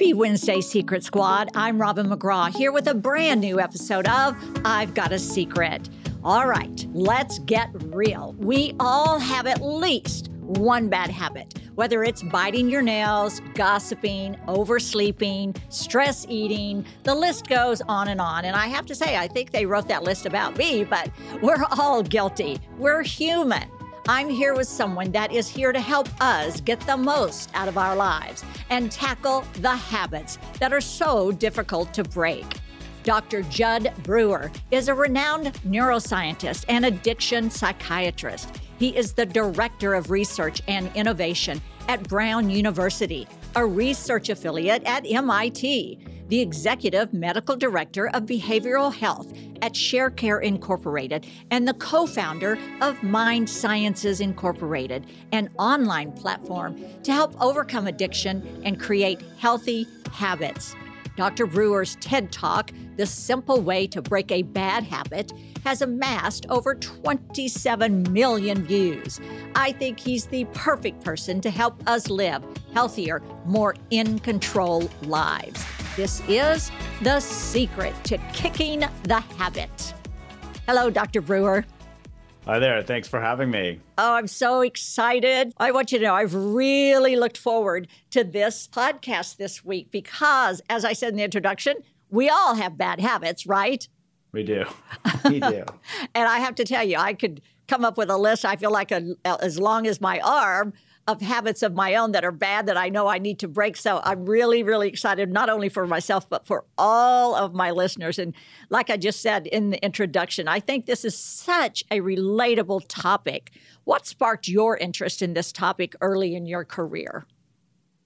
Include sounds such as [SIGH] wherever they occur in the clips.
Happy Wednesday, Secret Squad. I'm Robin McGraw here with a brand new episode of I've Got a Secret. All right, let's get real. We all have at least one bad habit, whether it's biting your nails, gossiping, oversleeping, stress eating, the list goes on and on. And I have to say, I think they wrote that list about me, but we're all guilty. We're human. I'm here with someone that is here to help us get the most out of our lives and tackle the habits that are so difficult to break. Dr. Jud Brewer is a renowned neuroscientist and addiction psychiatrist. He is the Director of Research and Innovation at Brown University, a research affiliate at MIT, the Executive Medical Director of Behavioral Health at ShareCare Incorporated, and the co founder of Mind Sciences Incorporated, an online platform to help overcome addiction and create healthy habits. Dr. Brewer's TED Talk, The Simple Way to Break a Bad Habit, has amassed over 27 million views. I think he's the perfect person to help us live healthier, more in control lives. This is the secret to kicking the habit. Hello, Dr. Brewer. Hi there. Thanks for having me. Oh, I'm so excited. I want you to know I've really looked forward to this podcast this week because, as I said in the introduction, we all have bad habits, right? We do. [LAUGHS] We do. and I have to tell you, I could come up with a list, I feel like a, as long as my arm of habits of my own that are bad that I know I need to break. So I'm really, really excited, not only for myself, but for all of my listeners. And like I just said in the introduction, I think this is such a relatable topic. What sparked your interest in this topic early in your career?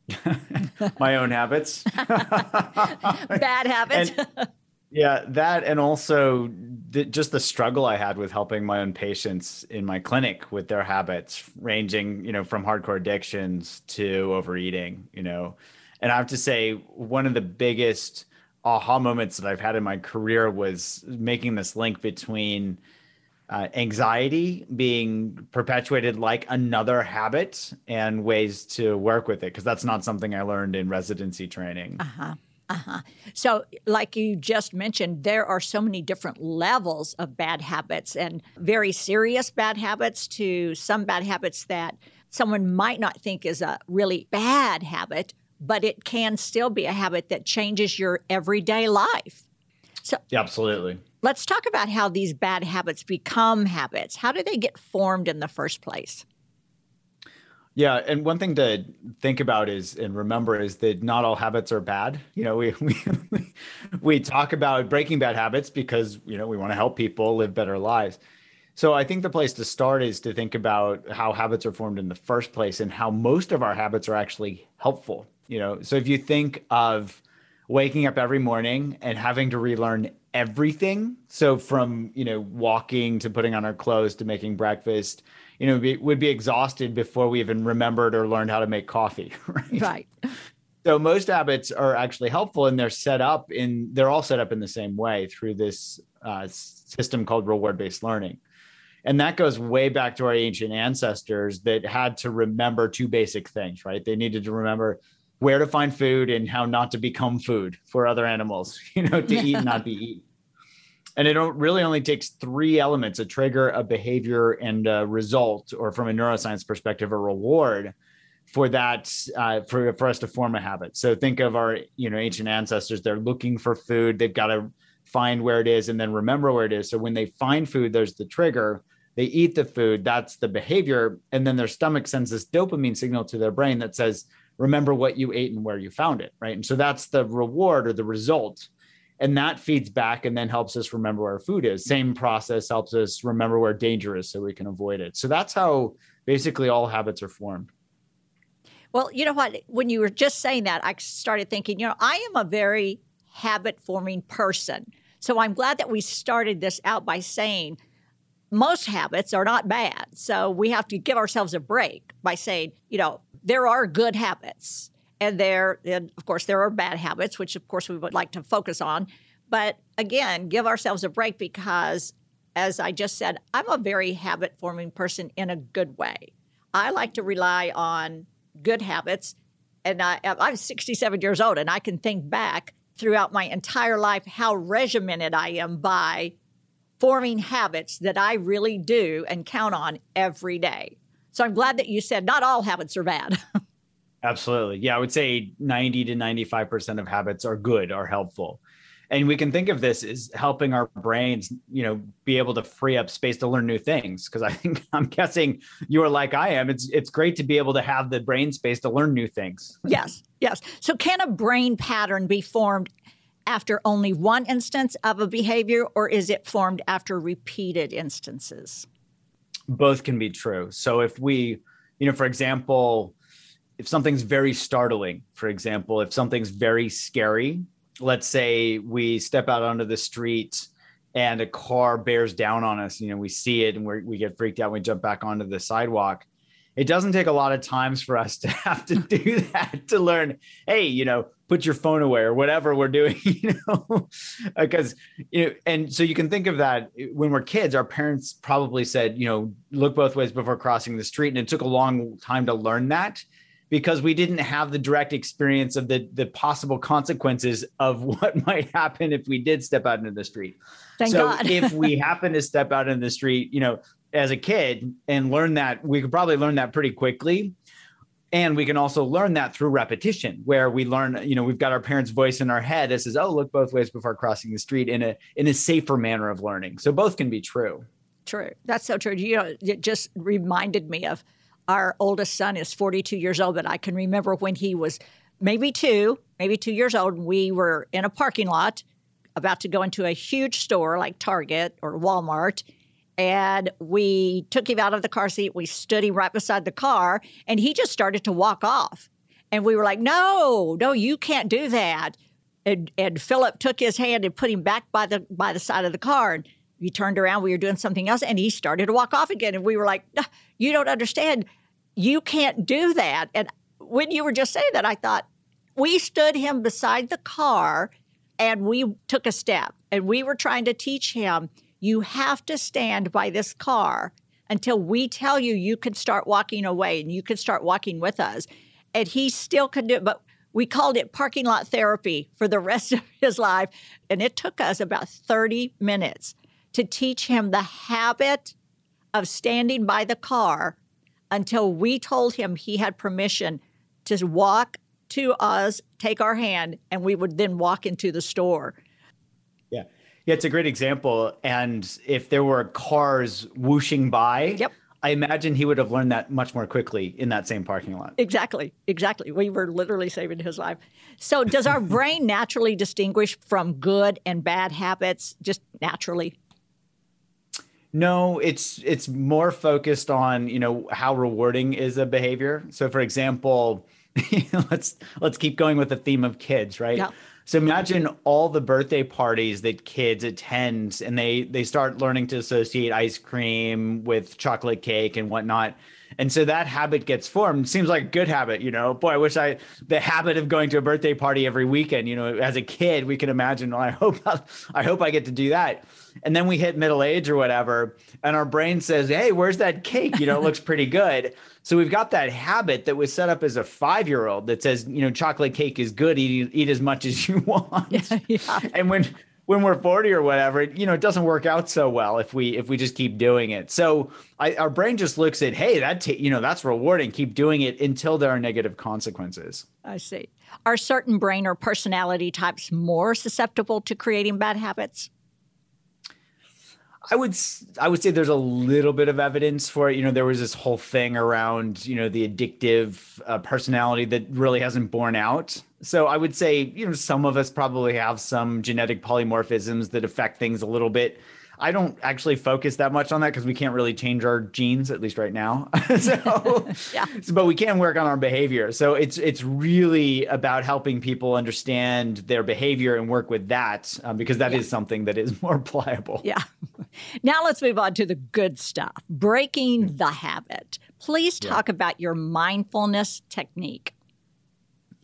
[LAUGHS] my own habits. [LAUGHS] bad habits. And, yeah, that and also the, just the struggle I had with helping my own patients in my clinic with their habits, ranging, you know, from hardcore addictions to overeating, you know. And I have to say, one of the biggest aha moments that I've had in my career was making this link between uh, anxiety being perpetuated like another habit and ways to work with it, because that's not something I learned in residency training. Uh-huh. Uh-huh. So, like you just mentioned, there are so many different levels of bad habits and very serious bad habits to some bad habits that someone might not think is a really bad habit, but it can still be a habit that changes your everyday life. So, yeah, absolutely. Let's talk about how these bad habits become habits. How do they get formed in the first place? Yeah, and one thing to think about is and remember is that not all habits are bad. You know, we [LAUGHS] we we talk about breaking bad habits because you know we want to help people live better lives. So I think the place to start is to think about how habits are formed in the first place and how most of our habits are actually helpful. You know, so if you think of waking up every morning and having to relearn everything, so from you know walking to putting on our clothes to making breakfast you know, be, would be exhausted before we even remembered or learned how to make coffee. [LAUGHS] Right. right. So most habits are actually helpful, and they're set up in. They're all set up in the same way through this uh, system called reward-based learning, and that goes way back to our ancient ancestors that had to remember two basic things. Right? They needed to remember where to find food and how not to become food for other animals. [LAUGHS] You know, to eat, not be eaten and it really only takes three elements a trigger a behavior and a result or from a neuroscience perspective a reward for that uh, for, for us to form a habit. So think of our you know ancient ancestors they're looking for food they've got to find where it is and then remember where it is. So when they find food there's the trigger they eat the food that's the behavior and then their stomach sends this dopamine signal to their brain that says remember what you ate and where you found it right? And so that's the reward or the result and that feeds back and then helps us remember where food is same process helps us remember where danger is so we can avoid it so that's how basically all habits are formed. Well, you know what? When you were just saying that, I started thinking, you know, I am a very habit forming person. So I'm glad that we started this out by saying most habits are not bad. So we have to give ourselves a break by saying, you know, there are good habits. And there, and of course, there are bad habits, which of course we would like to focus on. But again, give ourselves a break because, as I just said, I'm a very habit forming person in a good way. I like to rely on good habits. And I, I'm 67 years old, and I can think back throughout my entire life how regimented I am by forming habits that I really do and count on every day. So I'm glad that you said not all habits are bad. [LAUGHS] Absolutely. Yeah, I would say 90 to 95% of habits are good, are helpful. And we can think of this as helping our brains you know be able to free up space to learn new things. Because i think [LAUGHS] i'm guessing you are like i am. It's it's great to be able to have the brain space to learn new things. [LAUGHS] Yes yes. So can a brain pattern be formed after only one instance of a behavior or is it formed after repeated instances? Both can be true. So if we you know for example if something's very startling for example if something's very scary let's say we step out onto the street and a car bears down on us, you know, we see it and we get freaked out. We jump back onto the sidewalk. It doesn't take a lot of times for us [LAUGHS] to have to do that to learn, hey, you know, put your phone away or whatever we're doing, [LAUGHS] you know, uh, because, you know, and so you can think of that when we're kids, our parents probably said, you know, look both ways before crossing the street. And it took a long time to learn that because we didn't have the direct experience of the the possible consequences of [LAUGHS] what might happen if we did step out into the street. Thank so God. if we [LAUGHS] happen to step out in the street, you know, as a kid and learn that, we could probably learn that pretty quickly. And we can also learn that through repetition, where we learn, you know, we've got our parents' voice in our head that says, "Oh, look both ways before crossing the street," in a in a safer manner of learning. So both can be true. True, that's so true. You know, it just reminded me of our oldest son is 42 years old, but I can remember when he was maybe two, maybe two years old. We were in a parking lot about to go into a huge store like Target or Walmart. And we took him out of the car seat. We stood him right beside the car, and he just started to walk off. And we were like, no, no, you can't do that. And, and Philip took his hand and put him back by the by the side of the car. And we turned around, we were doing something else, and he started to walk off again. And we were like, You don't understand. You can't do that. And when you were just saying that, I thought, we stood him beside the car and we took a step and we were trying to teach him you have to stand by this car until we tell you you can start walking away and you can start walking with us. And he still could do it, but we called it parking lot therapy for the [LAUGHS] rest of his life. And it took us about 30 minutes to teach him the habit of standing by the car until we told him he had permission to walk to us, take our hand, and we would then walk into the store. Yeah. Yeah, it's a great example. And if there were cars whooshing by, yep. I imagine he would have learned that much more quickly in that same parking lot. Exactly. Exactly. We were literally saving his life. So, does our [LAUGHS] brain naturally distinguish from good and bad habits just naturally? No, it's it's more focused on you know how rewarding is a behavior. So, for example, [LAUGHS] let's let's keep going with the theme of kids, right? Yeah. So imagine all the birthday parties that kids attend, and they they start learning to associate ice cream with chocolate cake and whatnot. And so that habit gets formed. Seems like a good habit, you know. Boy, I wish I the habit of going to a birthday party every weekend. You know, as a kid, we can imagine. Well, I hope I hope I get to do that. And then we hit middle age or whatever, and our brain says, "Hey, where's that cake? You know, it looks pretty good." So we've got that habit that was set up as a five year old that says, you know, chocolate cake is good. Eat eat as much as you [LAUGHS] want. Yeah, yeah. And when when we're 40 or whatever, you know, it doesn't work out so well if we if we just keep doing it. So I, our brain just looks at, hey, that t- you know that's rewarding. Keep doing it until there are negative consequences. I see. Are certain brain or personality types more susceptible to creating bad habits? I would I would say there's a little bit of evidence for it. You know, there was this whole thing around you know the addictive uh, personality that really hasn't borne out. So I would say you know some of us probably have some genetic polymorphisms that affect things a little bit. I don't actually focus that much on that because we can't really change our genes, at least right now. [LAUGHS] so, [LAUGHS] yeah. but we can work on our behavior. So it's it's really about helping people understand their behavior and work with that um, because that yeah. is something that is [LAUGHS] more pliable. Yeah. Now let's move on to the good stuff. Breaking the habit. Please talk yeah. about your mindfulness technique.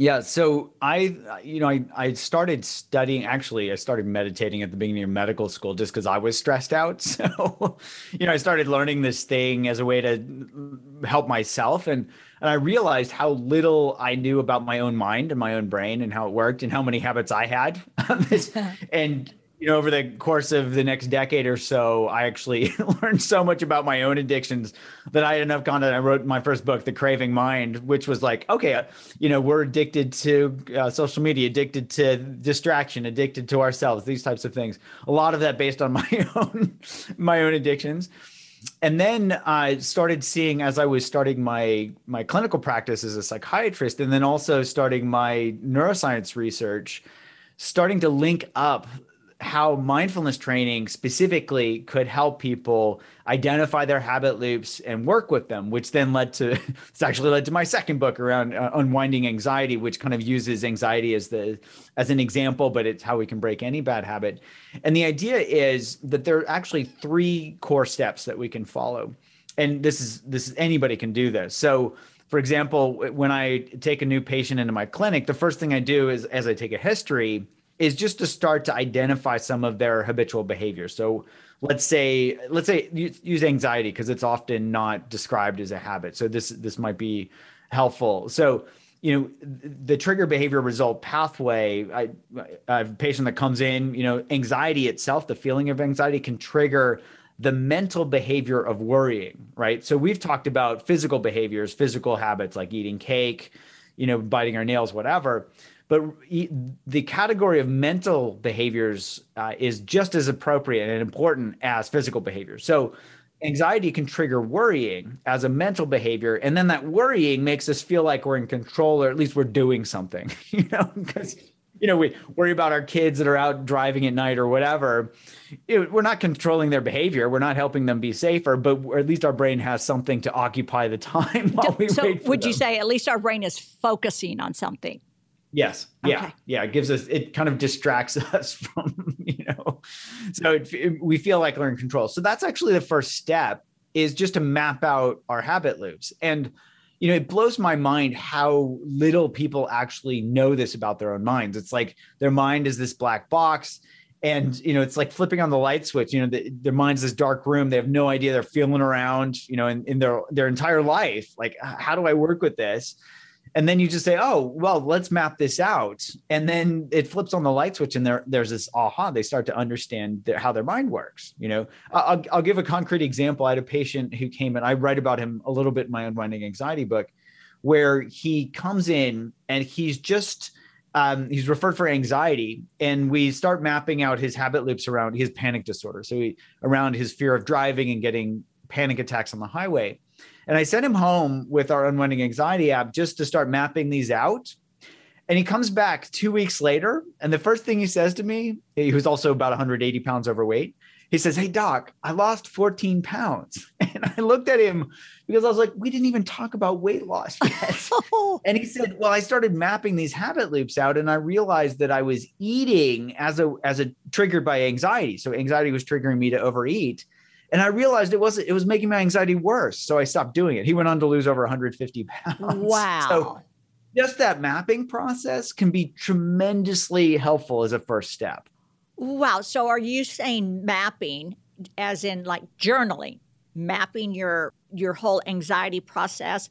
Yeah, so I, you know, I, I started studying. Actually, I started meditating at the beginning of medical school just because I was stressed out. [LAUGHS] So, you know, I started learning this thing as a way to help myself, and and I realized how little I knew about my own mind and my own brain and how it worked and how many habits I had. [LAUGHS] and you know, over the course of the next decade or so, I actually [LAUGHS] learned so much about my own addictions that I had enough content. I wrote my first book, The Craving Mind, which was like, okay, you know, we're addicted to uh, social media, addicted to distraction, addicted to ourselves, these types of things. A lot of that based on [LAUGHS] my own my own addictions. And then I started seeing as I was starting my my clinical practice as a psychiatrist, and then also starting my neuroscience research, starting to link up how mindfulness training specifically could help people identify their habit loops and work with them which then led to [LAUGHS] it's actually led to my second book around uh, unwinding anxiety which kind of uses anxiety as the as an example but it's how we can break any bad habit. And the idea is that there are actually three core steps that we can follow. And this is this is anybody can do this. So for example when i take a new patient into my clinic the first thing i do is as i take a history is just to start to identify some of their habitual behaviors. So let's say let's say use anxiety because it's often not described as a habit. So this this might be helpful. So you know the trigger behavior result pathway I, I have a patient that comes in you know anxiety itself the feeling of anxiety can trigger the mental behavior of worrying right so we've talked about physical behaviors physical habits like eating cake you know biting our nails whatever but the category of mental behaviors uh, is just as appropriate and important as physical behaviors. So anxiety can trigger worrying as a mental behavior and then that worrying makes us feel like we're in control or at least we're doing something [LAUGHS] you know because you know we worry about our kids that are out driving at night or whatever it, we're not controlling their behavior we're not helping them be safer but at least our brain has something to occupy the [LAUGHS] time while we so wait would them. you say at least our brain is focusing on something Yes. Yeah. Okay. Yeah. It gives us, it kind of distracts [LAUGHS] us from, you know, so it, it, we feel like we're in control. So that's actually the first step is just to map out our habit loops. And, you know, it blows my mind how little people actually know this about their own minds. It's like their mind is this black box. And, you know, it's like flipping on the light switch, you know, the, their mind's this dark room. They have no idea they're feeling around, you know, in, in their, their entire life. Like, how do I work with this? And then you just say oh well let's map this out. And then it flips on the light switch and there there's this aha. They start to understand their, how their mind works you know? I'll, I'll give a concrete example. I had a patient who came and i write about him a little bit in my unwinding anxiety book where he comes in and he's just um, he's referred for anxiety and we start mapping out his habit loops around his panic disorder. So he, around his fear of driving and getting panic attacks on the highway and I sent him home with our Unwinding Anxiety app just to start mapping these out. And he comes back two weeks later. And the first thing he says to me, he was also about 180 pounds overweight. He says, Hey, doc, I lost 14 pounds. [LAUGHS] And I looked at him because I was like, We didn't even talk about weight loss [LAUGHS] yet. Oh. and he said, Well, I started mapping these habit loops out and I realized that I was eating as a, as a triggered by anxiety. So anxiety was triggering me to overeat and I realized it wasn't, it was making my anxiety worse. So I stopped doing it. He went on to lose over 150 pounds. [LAUGHS] Wow. So just that mapping process can be tremendously helpful as a first step. Wow. So are you saying mapping as in like journaling, mapping your your whole anxiety process?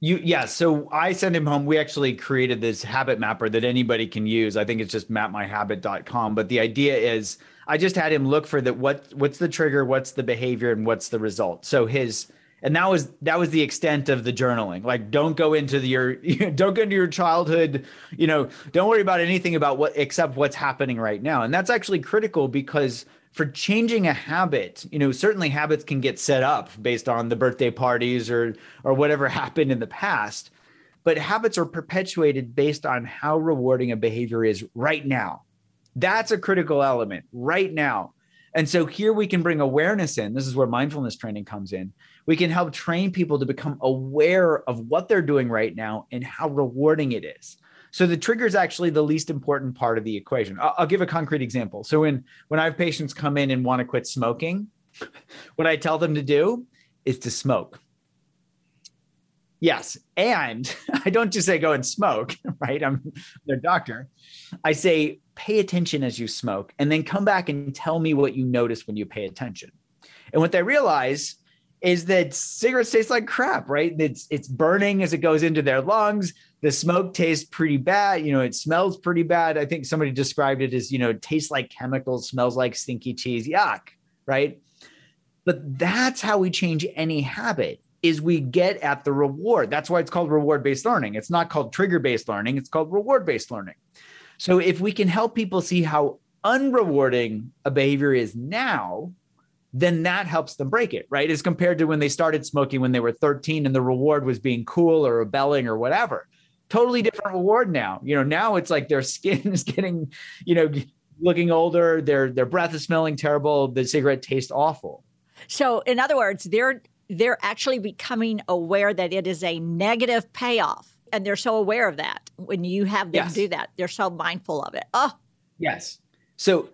You yeah, so I send him home. We actually created this habit mapper that anybody can use. I think it's just mapmyhabit.com, but the idea is I just had him look for the what what's the trigger, what's the behavior, and what's the result. So his and that was that was the extent of the journaling. Like, don't go into the, your [LAUGHS] don't go into your childhood. You know, don't worry about anything about what except what's happening right now. And that's actually critical because for changing a habit, you know, certainly habits can get set up based on the birthday parties or or whatever [LAUGHS] happened in the past. But habits are perpetuated based on how rewarding a behavior is right now. That's a critical element right now. And so here we can bring awareness in. This is where mindfulness training comes in. We can help train people to become aware of what they're doing right now and how rewarding it is. So the trigger is actually the least important part of the equation. I'll, I'll give a concrete example. So when when I have patients come in and want to quit smoking, [LAUGHS] what I tell them to do is to smoke. Yes. And [LAUGHS] I don't just say go and smoke, [LAUGHS] right? I'm their doctor. I say pay attention as you smoke and then come back and tell me what you notice when you pay attention. And what they realize is that cigarettes taste like crap, right? It's it's burning as it goes into their lungs the smoke tastes pretty bad. You know, it smells pretty bad. I think somebody described it as, you know, tastes like chemicals, smells like stinky cheese. Yuck. Right. But that's how we change any habit is we get at the reward. That's why it's called reward based learning. It's not called trigger based learning. It's called reward based learning. So if we can help people see how unrewarding a behavior is now, then that helps them break it, right? As compared to when they started smoking when they were 13 and the reward was being cool or rebelling or whatever totally different reward now. You know, now it's like their skin [LAUGHS] is getting, you know, looking older, their their breath is smelling terrible, the cigarette tastes awful. So, in other words, they're they're actually becoming aware that it is a negative payoff, and they're so aware of that. When you have them yes. do that, they're so mindful of it. Oh, yes. So,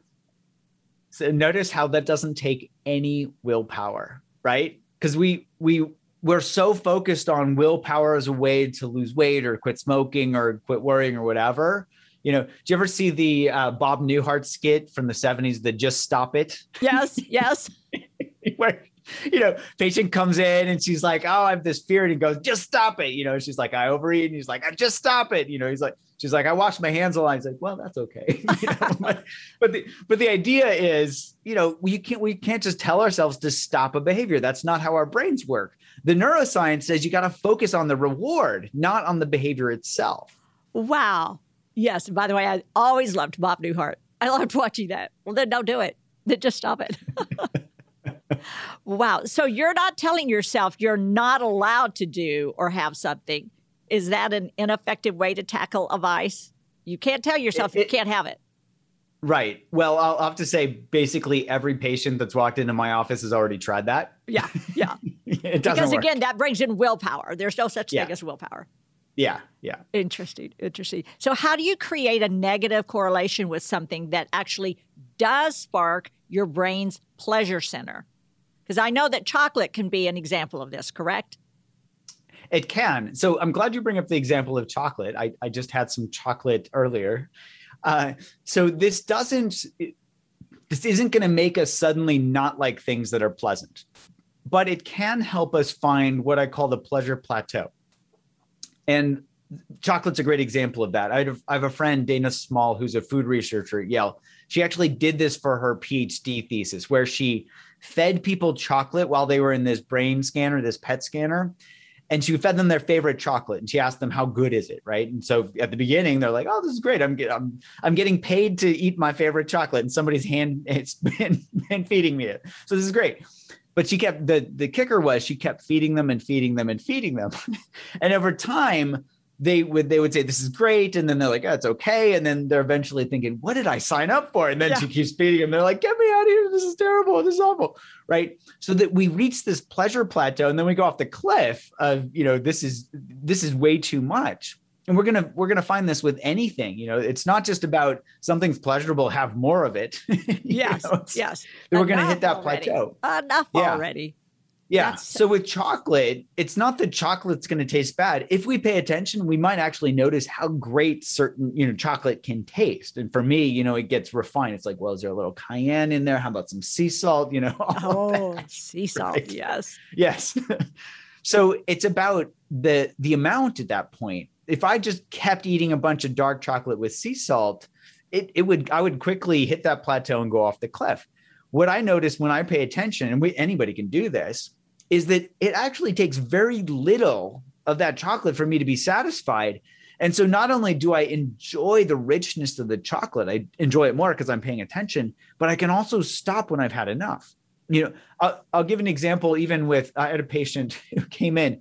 so notice how that doesn't take any willpower, right? Because we we we're so focused on willpower as a way to lose weight or quit smoking or quit worrying or whatever. You know, do you ever see the uh, Bob Newhart skit from the 70s, the Just Stop It? Yes, yes. [LAUGHS] Where, [LAUGHS] you know, patient comes in and she's like, Oh, I have this fear. And he goes, Just stop it. You know, she's like, I overeat. And he's like, I just stop it. You know, he's like, She's like, I wash my hands a lot. He's like, well, that's okay. [LAUGHS] you know? but, but the but the idea is, you know, we can't we can't just tell ourselves to stop a behavior. That's not how our brains work. The neuroscience says you got to focus on the reward, not on the behavior itself. Wow. Yes. By the way, I always loved Bob Newhart. I loved watching that. Well, then don't do it. Then just stop it. [LAUGHS] wow. So you're not telling yourself you're not allowed to do or have something. Is that an ineffective way to tackle a vice? You can't tell yourself it, it, you can't have it. Right. Well, I'll have to say basically every patient that's walked into my office has already tried that. Yeah. Yeah. [LAUGHS] it doesn't Because work. again, that brings in willpower. There's no such yeah. thing as willpower. Yeah. Yeah. Interesting. Interesting. So, how do you create a negative correlation with something that actually does spark your brain's pleasure center? Because I know that chocolate can be an example of this, correct? It can. So I'm glad you bring up the example of chocolate. I, I just had some chocolate earlier. Uh, so this doesn't, this isn't going to make us suddenly not like things that are pleasant, but it can help us find what I call the pleasure plateau. And chocolate's a great example of that. I have, I have a friend, Dana Small, who's a food researcher at Yale. She actually did this for her PhD thesis, where she fed people chocolate while they were in this brain scanner, this PET scanner and she fed them their favorite chocolate and she asked them how good is it? Right? And so at the beginning they're like oh this is great. I'm get, I'm, I'm getting paid to eat my favorite chocolate and somebody's hand [LAUGHS] it's been, been feeding me it. So this is great. But she kept the the kicker was she kept feeding them and feeding them and feeding them. [LAUGHS] And over time they would they would say this is great and then they're like oh, it's okay and then they're eventually thinking what did i sign up for? And then yeah. she keeps feeding them. They're like get me out of here. This is terrible. This is awful. Right? So that we reach this pleasure plateau and then we go off the cliff of you know this is this is way too much. And we're gonna we're gonna find this with anything you know? It's not just about something's pleasurable have more of it. [LAUGHS] Yes know, yes. we're gonna hit that already. plateau. Enough yeah. already yeah. That's so with chocolate, it's not that chocolate's going to taste bad. If we pay attention, we might actually notice how great certain, you know, chocolate can taste. And for me, you know, it gets refined. It's like, well, is there a little cayenne in there? How about some sea salt? You know, [LAUGHS] oh, [LAUGHS] sea salt. Right? Yes. Yes. [LAUGHS] so it's about the the amount at that point. If I just kept eating a bunch of dark chocolate with sea salt, it, it would I would quickly hit that plateau and go off the cliff. What I notice when I pay attention, and we, anybody can do this, is that it actually takes very little of that chocolate for me to be satisfied. And so not only do I enjoy the richness of the chocolate, I enjoy it more because I'm paying attention, but I can also stop when I've had enough. You know, I'll, I'll give an example. Even with I had a patient [LAUGHS] who came in,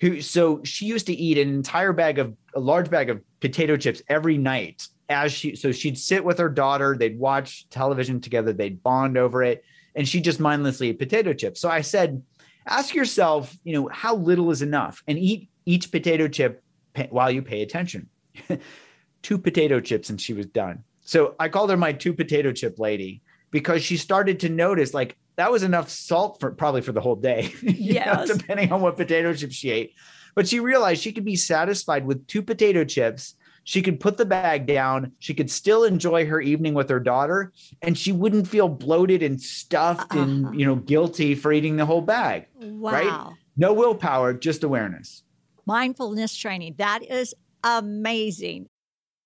who so she used to eat an entire bag of a large bag of potato chips every night as she so she'd sit with her daughter they'd watch television together they'd bond over it and she just mindlessly ate potato chips so i said ask yourself you know how little is enough and eat each potato chip while you pay attention. [LAUGHS] Two potato chips and she was done. So i called her my two potato chip lady because she started to notice like that was enough salt for probably for the whole day [LAUGHS] yes. know, depending on what potato chips she ate. But she realized she could be satisfied with two potato chips she could put the bag down. She could still enjoy her evening with her daughter and she wouldn't feel bloated and stuffed uh-huh. and you know guilty for eating the whole bag wow. right no willpower just awareness. Mindfulness training. That is amazing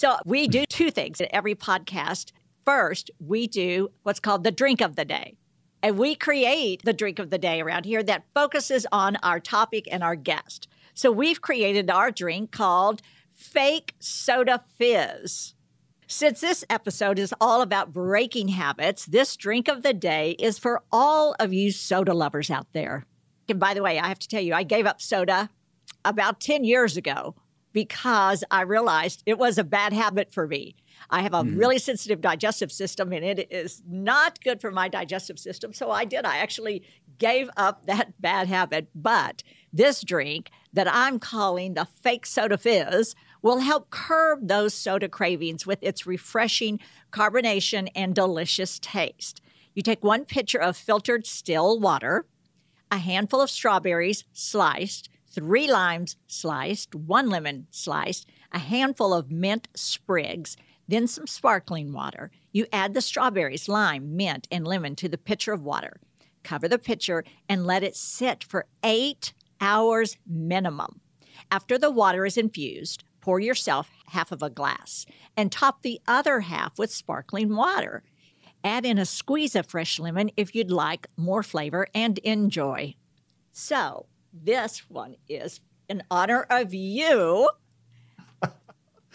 So we do two things in every podcast. First, we do what's called the drink of the day. And we create the drink of the day around here that focuses on our topic and our guest. So we've created our drink called Fake Soda Fizz. Since this episode is all about breaking habits, this drink of the day is for all of you soda lovers out there. And by the way, I have to tell you, I gave up soda about 10 years ago because I realized it was a bad habit for me. I have a mm. really sensitive digestive system and it is not good for my digestive system. So I did. I actually gave up [LAUGHS] that bad habit. But this drink that I'm calling the fake soda fizz will help curb those soda cravings with its refreshing carbonation and delicious taste. You take one pitcher of filtered still water, a handful of strawberries sliced, three limes sliced, one lemon sliced, a handful of mint sprigs, then some sparkling water. You add the strawberries, lime, mint, and lemon to the pitcher of water. Cover the pitcher and let it sit for eight hours minimum. After the water is infused, pour yourself half of a glass and top the other half with sparkling water. Add in a squeeze of fresh lemon if you'd like more flavor and enjoy. So, this one is in honor of you.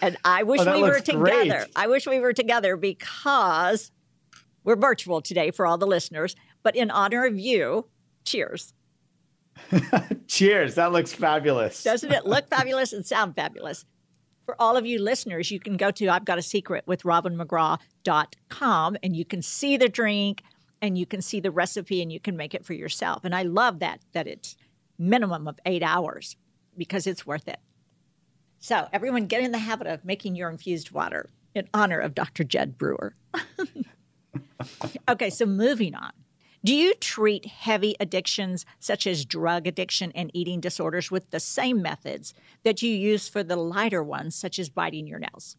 And I wish oh, we were together. Great. I wish we were together because we're virtual today for all the listeners. But in honor of you, cheers. [LAUGHS] cheers. That looks fabulous. Doesn't it look fabulous and sound fabulous? For all of you listeners, you can go to I've Got a Secret with robinmcgraw.com and you can see the drink and you can see the recipe and you can make it for yourself. And I love that that it's minimum of eight hours because it's worth it. So, everyone get in the habit of making your infused water in honor of Dr. Jud Brewer. [LAUGHS] okay, so moving on. Do you treat heavy addictions such as drug addiction and eating disorders with the same methods that you use for the lighter ones, such as biting your nails?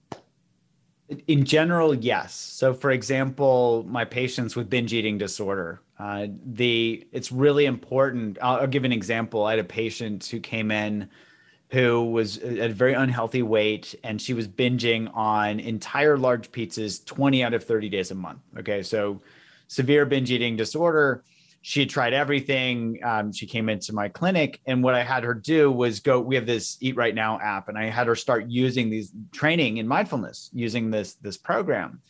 In general, yes. So, for example, my patients with binge eating disorder, uh, the it's really important. I'll, I'll, give an example. I had a patient who came in who was at a very unhealthy weight, and she was binging on entire large pizzas, twenty out of thirty days a month. Okay, so severe binge eating disorder. She had tried everything. Um, she came into my clinic, and what I had her do was go. We have this Eat Right Now app, and I had her start using these training in mindfulness using this this program.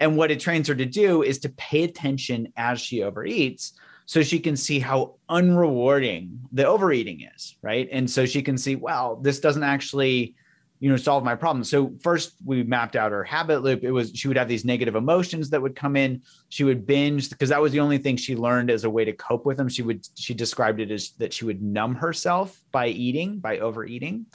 And what it trains her to do is to pay attention as she overeats, so she can see how unrewarding the overeating is, right? And so she can see, well, this doesn't actually you know solve my problem. So first we mapped out her habit loop. It was she would have these negative emotions that would come in. She would binge because that was the only thing she learned as a way to cope with them. She would she described it as that she would numb herself by eating by overeating.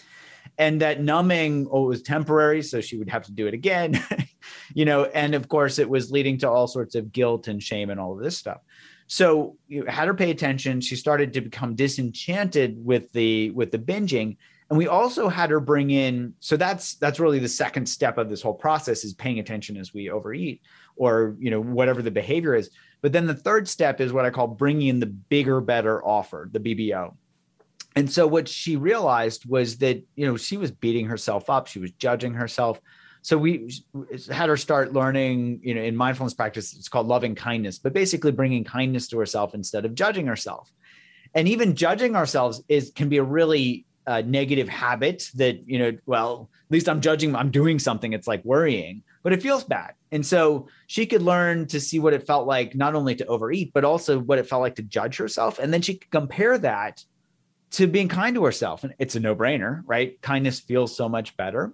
And that numbing oh, was temporary so she would have to do it again [LAUGHS] you know and of course it was leading to all sorts of guilt and shame and all of this stuff. So you had her pay attention. She started to become disenchanted with the with the binging and we also had her bring in so that's that's really the second step of this whole process is paying attention as we overeat or you know whatever the behavior is. But then the third step is what i call bringing in the bigger better offer the bbo and so what she realized was that you know she was beating herself up. She was judging herself. So we had her start learning you know in mindfulness practice it's called loving kindness but basically bringing kindness to herself instead of judging herself. And even judging ourselves is can be a really uh, negative habit that you know well at least i'm judging i'm doing something. It's like worrying but it feels bad. And so she could learn to see what it felt like not only to overeat but also what it felt like to judge herself. And then she could compare that to being kind to herself. And it's a no-brainer right? Kindness feels so much better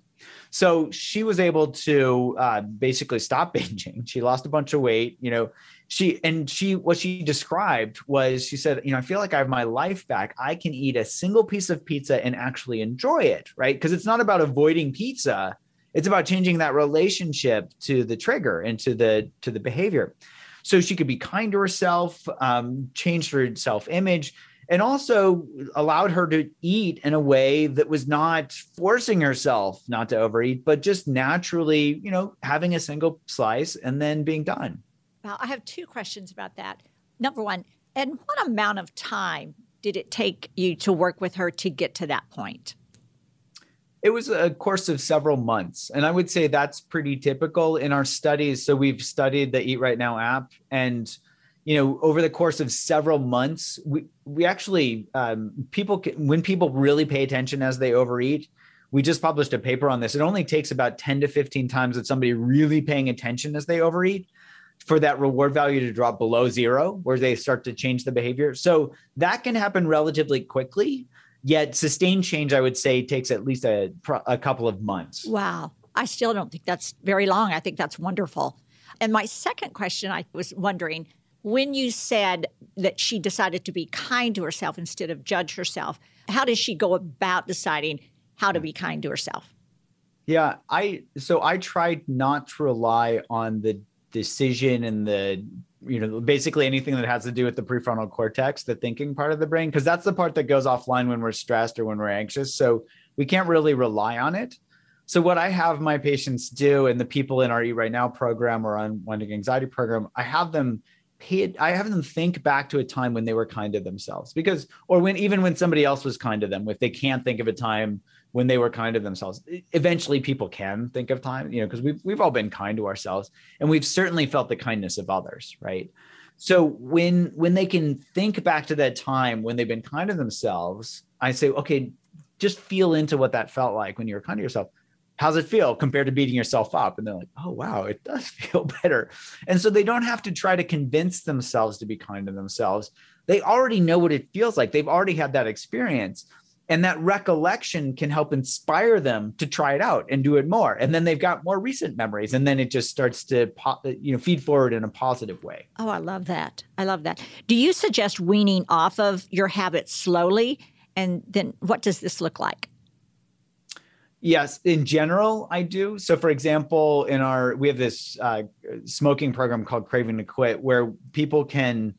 so she was able to uh, basically stop [LAUGHS] binging. She lost a bunch of weight you know. She and she what she described was she said you know i feel like i have my life back. I can eat a single piece of pizza and actually enjoy it right? Because it's not about avoiding pizza. It's about changing that relationship to the trigger and to the to the behavior. So she could be kind to herself um, changed her self-image and also allowed her to eat in a way that was not forcing herself not to overeat but just naturally you know having a single slice and then being done well, I have two questions about that. Number one, and what amount of time did it take you to work with her to get to that point? It was a course of several months. And I would say that's pretty typical in our studies. So we've studied the Eat Right Now app and you know over the course of several months we we actually um, people can, when people really pay attention as they overeat we just published a paper on this it only takes about 10 to 15 times that somebody really paying attention as they overeat for that reward value to drop below zero, where they start to change the behavior. So that can happen relatively quickly. Yet sustained change, I would say, takes at least a, a couple of months. Wow. I still don't think that's very long. I think that's wonderful. And my second question I was wondering when you said that she decided to be kind to herself instead of judge herself, how does she go about deciding how to be kind to herself? Yeah, I so I tried not to rely on the decision and the you know basically anything that has to do with the prefrontal cortex the thinking part of the brain because that's the part that goes offline when we're stressed or when we're anxious so we can't really rely on it so what i have my patients do and the people in our eat right now program or unwinding anxiety program i have them pay i have them think back to a time when they were kind to themselves because or when even when somebody else was kind to them if they can't think of a time when they were kind to themselves. Eventually, people can think of time, you know, because we've we've all been kind to ourselves, and we've certainly felt the kindness of others, right? So when when they can think back to that time when they've been kind to themselves, I say, okay, just feel into what that felt like when you were kind to yourself. How's it feel compared to beating yourself up? And they're like, oh wow, it does [LAUGHS] feel better. And so they don't have to try to convince themselves to be kind to themselves. They already know what it feels like. They've already had that experience and that recollection can help inspire them to try it out and do it more and then they've got more recent memories and then it just starts to you know feed forward in a positive way oh i love that i love that do you suggest weaning off of your habits slowly and then what does this look like Yes, in general, I do. So, for example, in our we have this uh, smoking program called Craving to Quit, where people can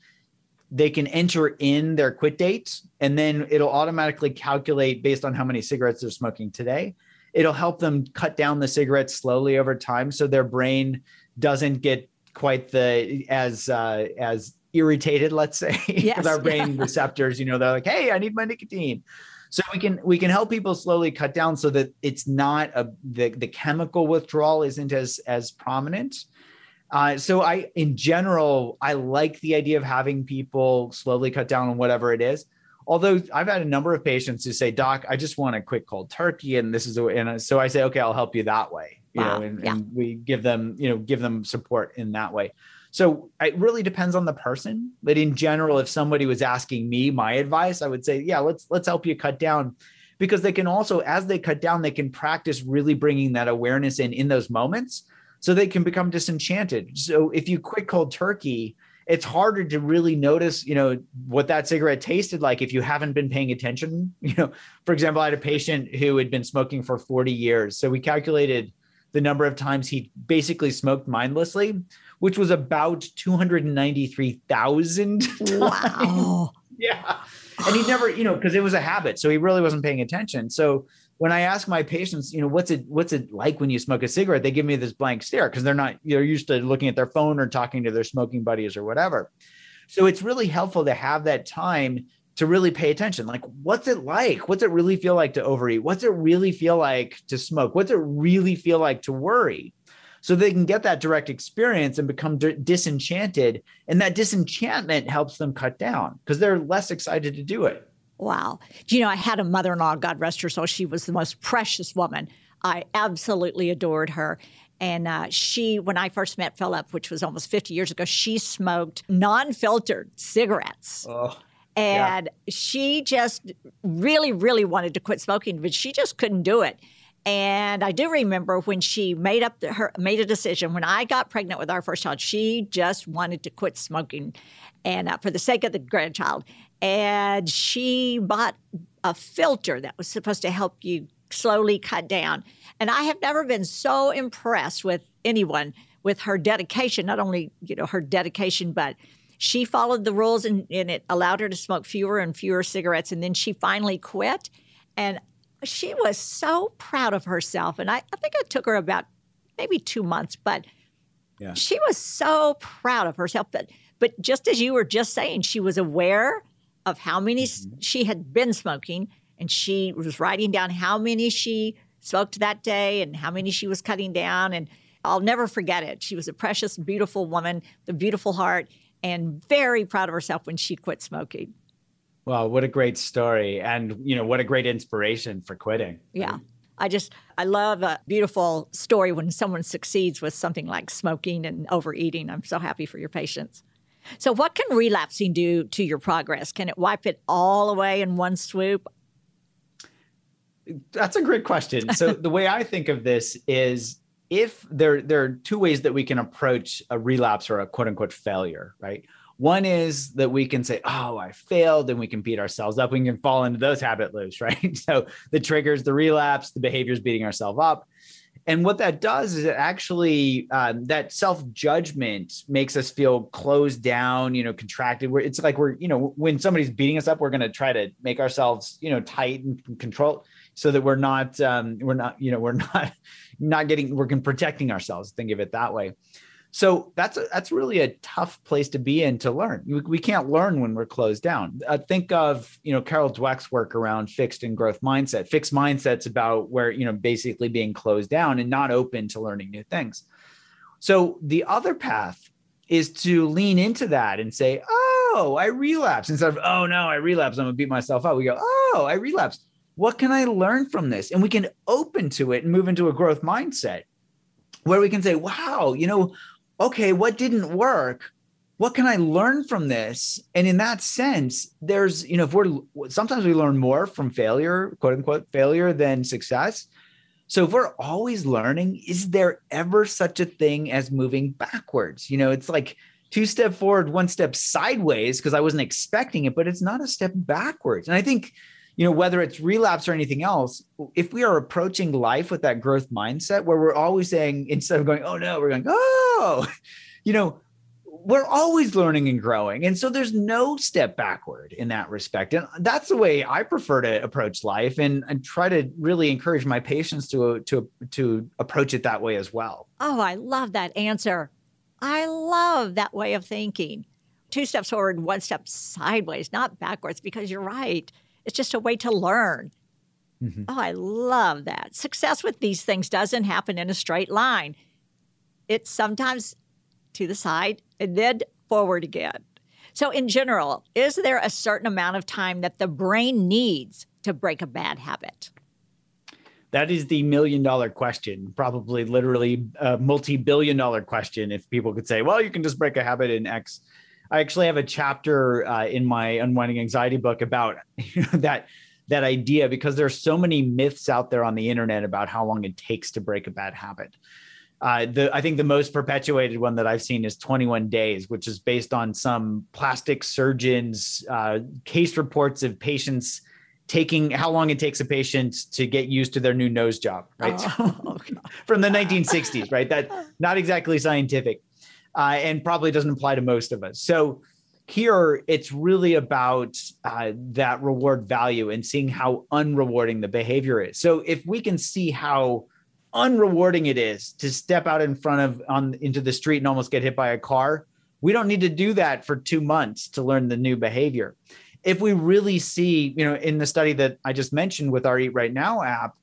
they can enter in their quit date and then it'll automatically calculate based on how many cigarettes they're smoking today. It'll help them cut down the cigarettes slowly over time so their brain doesn't get quite the as uh, as irritated, let's say, [LAUGHS] yes, with our brain yeah. receptors. You know, they're like, "Hey, I need my nicotine." So we can we can help people slowly cut down so that it's not a the the chemical withdrawal isn't as as prominent Uh, so I, in general, I like the idea of having people slowly cut down on whatever it is. Although I've had a number of patients who say, "Doc, I just want a quick cold turkey," and this is, a, and so I say, "Okay, I'll help you that way." You Wow, know, and, yeah. and we give them, you know, give them support in that way. So it really depends on the person, but in general, if somebody was asking me my advice, I would say, "Yeah, let's let's help you cut down." Because they can also, as they cut down, they can practice really bringing that awareness in in those moments so they can become disenchanted. So if you quit cold turkey, it's harder to really notice, you know, what that cigarette tasted like if you haven't been paying attention. [LAUGHS] You know, for example, I had a patient who had been smoking for 40 years. So we calculated the number of times he basically smoked mindlessly, which was about 293,000. Wow. [LAUGHS] Yeah. And he never, you know, because it was a habit. So he really wasn't paying attention. So when I ask my patients, you know, what's it what's it like when you smoke a cigarette? They give me this blank stare because they're not, they're used to looking at their phone or talking to their smoking buddies or whatever. So it's really helpful to have that time to really pay attention. Like, what's it like? What's it really feel like to overeat? What's it really feel like to smoke? What's it really feel like to worry? So they can get that direct experience and become di- disenchanted. And that disenchantment helps them cut down because they're less excited to do it. Wow. You know, I had a mother in law, God rest her soul. She was the most precious woman. I absolutely adored her. And uh, she, when I first met Philip, which was almost 50 years ago, she smoked non filtered cigarettes. Oh, And she just really, really wanted to quit smoking, but she just couldn't do it. And I do remember when she made up the, her made a decision when I got pregnant with our first child, she just wanted to quit smoking, and uh, for the sake of the grandchild, and she bought a filter that was supposed to help you slowly cut down. And I have never been so impressed with anyone with her dedication, not only you know her dedication, but she followed the rules and, and it allowed her to smoke fewer and fewer cigarettes. And then she finally quit. And she was so proud of herself. And I, I think it took her about maybe two months, but Yeah. she was so proud of herself. But, but just as you were just saying, she was aware of how many s mm-hmm. she had been smoking and she was writing down how many she smoked that day and how many she was cutting down. And I'll never forget it. She was a precious, beautiful woman, with a beautiful heart, and very proud of herself when she quit smoking. Wow, what a great story. And, you know, what a great inspiration for quitting. Yeah. I just, I love a beautiful story when someone succeeds with something like smoking and overeating. I'm so happy for your patients. So, what can relapsing do to your progress? Can it wipe it all away in one swoop? That's a great question. [LAUGHS] So the way I think of this is if there there are two ways that we can approach a relapse or a quote unquote failure, right? One is that we can say, "Oh, I failed," and we can beat ourselves up. We can fall into those habit loops, [LAUGHS] right? So the triggers, the relapse, the behaviors beating ourselves up, and what that does is it actually um, that self judgment makes us feel closed down, you know, contracted. It's like we're, you know, when somebody's beating us up, we're going to try to make ourselves, you know, tight and control so that we're not, um, we're not, you know, we're [LAUGHS] not, not getting, we're protecting ourselves. Think of it that way. So that's a, that's really a tough place to be in to learn. We, we can't learn when we're closed down. Uh, think of you know Carol Dweck's work around fixed and growth mindset. Fixed mindset's about where you know basically being closed down and not open to learning new things. So the other path is to lean into that and say, "Oh, I relapse," instead of "Oh no, I relapse. I'm gonna beat myself up." We go, "Oh, I relapse. What can I learn from this?" And we can open to it and move into a growth mindset where we can say, "Wow, you know." Okay, what didn't work? What can I learn from this? And in that sense, there's, you know, if we're sometimes we learn more from failure, quote unquote, failure than success. So if we're always learning, is there ever such a thing as moving backwards? You know, it's like two step forward, one step sideways because I wasn't expecting it, but it's not a step backwards. And I think, you know, whether it's relapse or anything else, if we are approaching life with that growth mindset where we're always saying, instead of going, oh no, we're going, oh, [LAUGHS] you know, we're always learning and growing. And so there's no step backward in that respect. And that's the way I prefer to approach life and, and try to really encourage my patients to, to, to approach it that way as well. Oh, I love that answer. I love that way of thinking. Two steps forward, one step sideways, not backwards, because you're right. It's just a way to learn. Mhm. Oh, I love that. Success with these things doesn't happen in a straight line. It's sometimes to the side, and then forward again. So, in general, is there a certain amount of time that the brain needs to break a bad habit? That is the million dollar question, probably literally a multi billion dollar question. If people could say, well, you can just break a habit in X. I actually have a chapter uh, in my Unwinding Anxiety book about you [LAUGHS] know, that that idea because there's so many myths out there on the internet about how long it takes to break a bad habit. Uh, the I think the most perpetuated one that I've seen is 21 days, which is based on some plastic surgeons' uh, case reports of patients taking how long it takes a patient to get used to their new nose job, right? Oh, [LAUGHS] From the 1960s, right? That not exactly scientific, uh, and probably doesn't apply to most of us. So here, it's really about uh, that reward value and seeing how unrewarding the behavior is. So if we can see how unrewarding it is to step out in front of on into the street and almost get hit by a car, we don't need to do that for two months to learn the new behavior if we really see, you know, in the study that I just mentioned with our Eat Right Now app,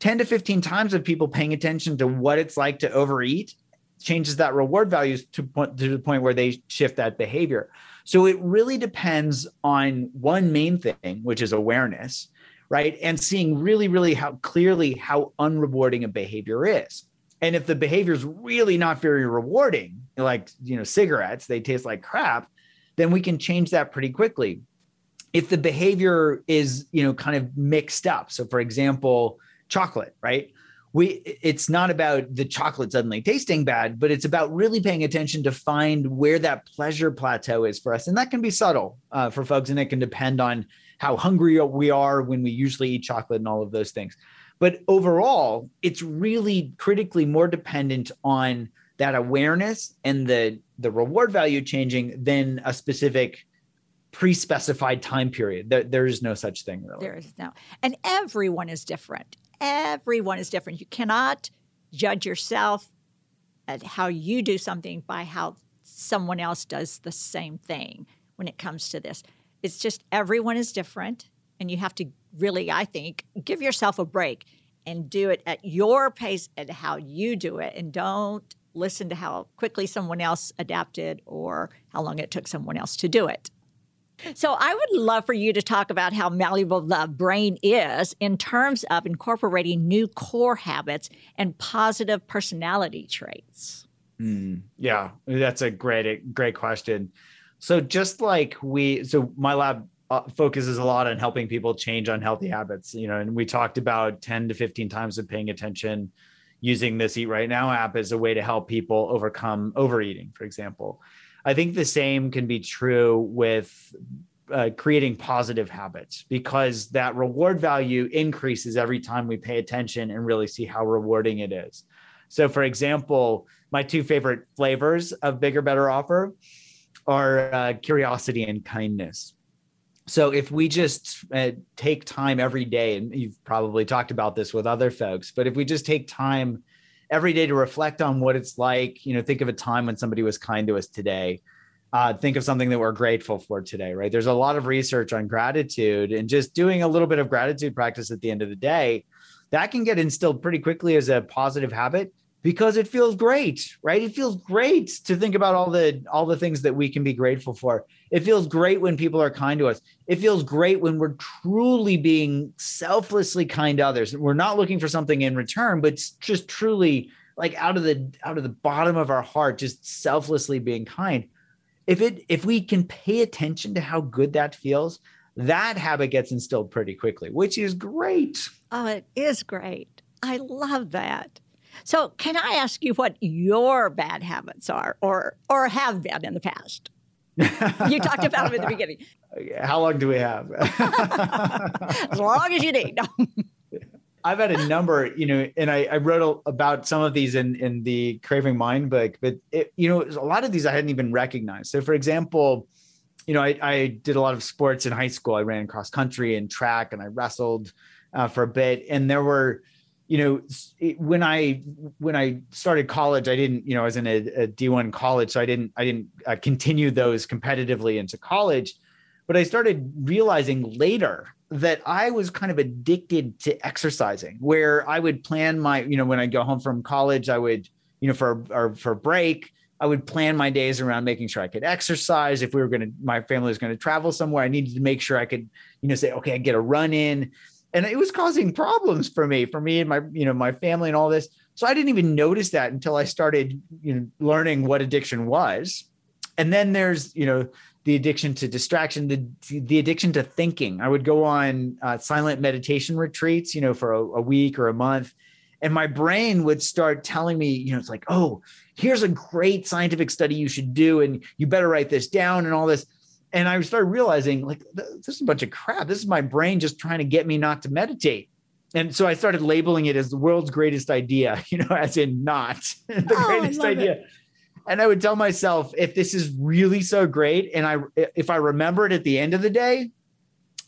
10 to 15 times of people paying attention to what it's like to overeat changes that reward values to, point, to the point where they shift that behavior. So it really depends on one main thing, which is awareness, right? And seeing really, really how clearly how unrewarding a behavior is. And if the behavior is really not very rewarding, like, you know, cigarettes, they taste like crap, then we can change that pretty quickly if the behavior is you know kind of mixed up so for example chocolate right we it's not about the chocolate suddenly tasting bad but it's about really paying attention to find where that pleasure plateau is for us and that can be subtle uh, for folks and it can depend on how hungry we are when we usually eat chocolate and all of those things but overall it's really critically more dependent on that awareness and the the reward value changing than a specific pre-specified time period. There, there is no such thing really. There is no. And everyone is different. Everyone is different. You cannot judge yourself at how you do something by how someone else does the same thing when it comes to this. It's just everyone is different and you have to really I think give yourself a break and do it at your pace and how you do it and don't listen to how quickly someone else adapted or how long it took someone else to do it. So I would love for you to talk about how malleable the brain is in terms of incorporating new core habits and positive personality traits. Mm, yeah, that's a great great question. So just like we so my lab uh, focuses a lot on helping people change unhealthy habits, you know, and we talked about 10 to 15 times of paying attention using this eat right now app as a way to help people overcome overeating, for example. I think the same can be true with uh, creating positive habits because that reward value increases every time we pay attention and really see how rewarding it is. So, for example, my two favorite flavors of Bigger Better Offer are uh, curiosity and kindness. So, if we just uh, take time every day, and you've probably talked about this with other folks, but if we just take time every day to reflect on what it's like, you know, think of a time when somebody was kind to us today. Uh, think of something that we're grateful for today, right? There's a lot of research on gratitude and just doing a little bit of gratitude practice at the end of the day that can get instilled pretty quickly as a positive habit because it feels great right? It feels great to think about all the all the things that we can be grateful for. It feels great when people are kind to us. It feels great when we're truly being selflessly kind to others. We're not looking for something in return but just truly like out of the out of the bottom of our heart just selflessly being kind. If it if we can pay attention to how good that feels that habit gets instilled pretty quickly which is great. Oh it is great. I love that so, can I ask you what your bad habits are or or have been in the past? you talked about them at the beginning. [LAUGHS] How long do we have? [LAUGHS] as long as you need. [LAUGHS] I've had a number, you know, and I, I wrote about some of these in in the Craving Mind book, but it, you know, a lot of these I hadn't even recognized. So, for example, you know, I, I did a lot of sports in high school. I ran cross country and track, and I wrestled uh, for a bit, and there were you know when i when i started college i didn't you know i was in a a d1 college so i didn't i didn't uh, continue those competitively into college but i started realizing later that i was kind of addicted to exercising where i would plan my you know when i go home from college i would you know for or for break I would plan my days around making sure I could exercise. If we were going to, my family was going to travel somewhere, I needed to make sure I could, you know, say, okay, I get a run in. And it was causing problems for me, for me and my, you know, my family and all this. So I didn't even notice that until I started, you know, learning what addiction was. And then there's, you know, the addiction to distraction, the, the addiction to thinking. I would go on uh, silent meditation retreats, you know, for a, a week or a month and my brain would start telling me you know it's like oh here's a great scientific study you should do and you better write this down and all this and i started realizing like this is a bunch of crap. This is my brain just trying to get me not to meditate. And so i started labeling it as the world's greatest idea [LAUGHS] you know as in not [LAUGHS] the oh, greatest idea it. and i would tell myself if this is really so great and i if i remember it at the end of the day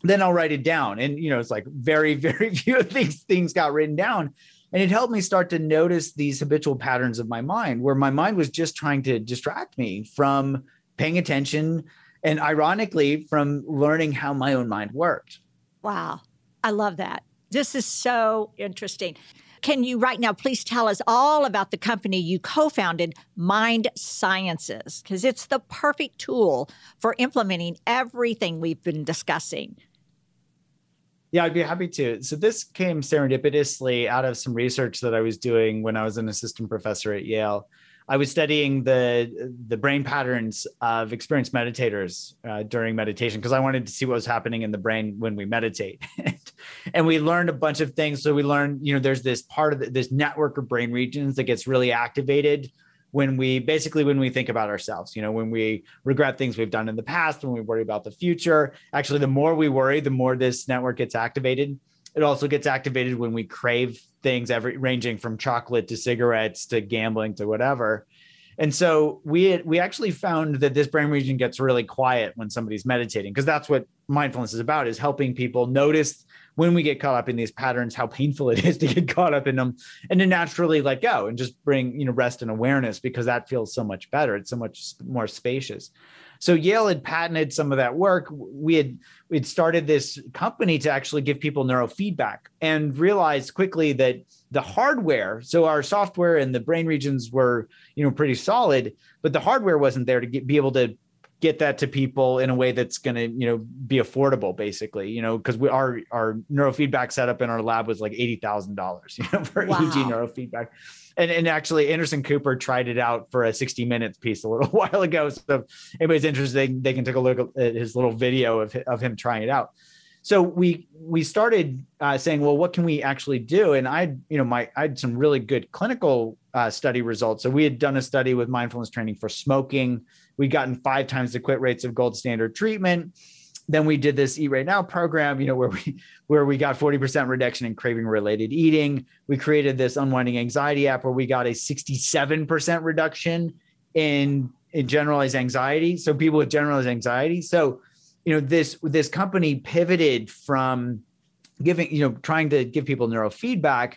then i'll write it down. And you know it's like very [LAUGHS] very few of these things got written down. And it helped me start to notice these habitual patterns of my mind where my mind was just trying to distract me from paying attention and ironically from learning how my own mind worked. Wow. I love that. This is so interesting. Can you right now please tell us all about the company you co-founded mind sciences because it's the perfect tool for implementing everything we've been discussing. Yeah, I'd be happy to. So this came serendipitously out of some research that I was doing when I was an assistant professor at Yale. I was studying the the brain patterns of experienced meditators uh, during meditation because I wanted to see what was happening in the brain when we meditate, [LAUGHS] and we learned a bunch of things. So we learned, you know, there's this part of the, this network of brain regions that gets really activated when we basically when we think about ourselves you know when we regret things we've done in the past when we worry about the future. Actually the more we worry the more this network gets activated it also gets activated when we crave things every ranging from chocolate to cigarettes to gambling to whatever and so we we actually found that this brain region gets really quiet when somebody's meditating because that's what mindfulness is about is helping people notice when we get caught up in these patterns, how painful it is to get caught up in them and to naturally let go and just bring, you know, rest and awareness because that feels so much better. It's so much more spacious. So Yale had patented some of that work. We had we had started this company to actually give people neurofeedback and realized quickly that the hardware, so our software and the brain regions were, you know, pretty solid, but the hardware wasn't there to get, be able to get that to people in a way that's going to you know be affordable basically you know because we our our neurofeedback setup in our lab was like $80000 you know for wow. EEG neurofeedback and, and actually anderson cooper tried it out for a 60 minutes piece a little [LAUGHS] while ago. So if anybody's interested they, they can take a look at his little video of, of him trying it out. So we we started uh, saying well what can we actually do? And i you know my i had some really good clinical uh, study results. So we had done a study with mindfulness training for smoking. We'd gotten five times the quit rates of gold standard treatment. Then we did this Eat Right Now program, you know, where we [LAUGHS] where we got 40% reduction in craving related eating. We created this unwinding anxiety app where we got a 67% reduction in, in generalized anxiety. So people with generalized anxiety. So, you know, this this company pivoted from giving, you know, trying to give people neurofeedback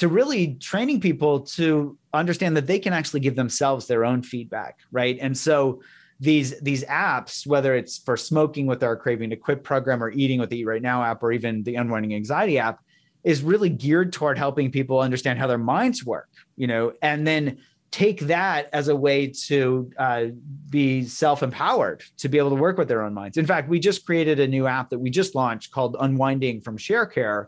to really training people to understand that they can actually give themselves their own feedback, right? And so these these apps, whether it's for smoking with our Craving to Quit program or eating with the Eat Right Now app or even the Unwinding Anxiety app, is really geared toward helping people understand how their minds work, you know, and then take that as a way to uh, be self-empowered to be able to work with their own minds. In fact, we just created a new app that we just launched called Unwinding from Sharecare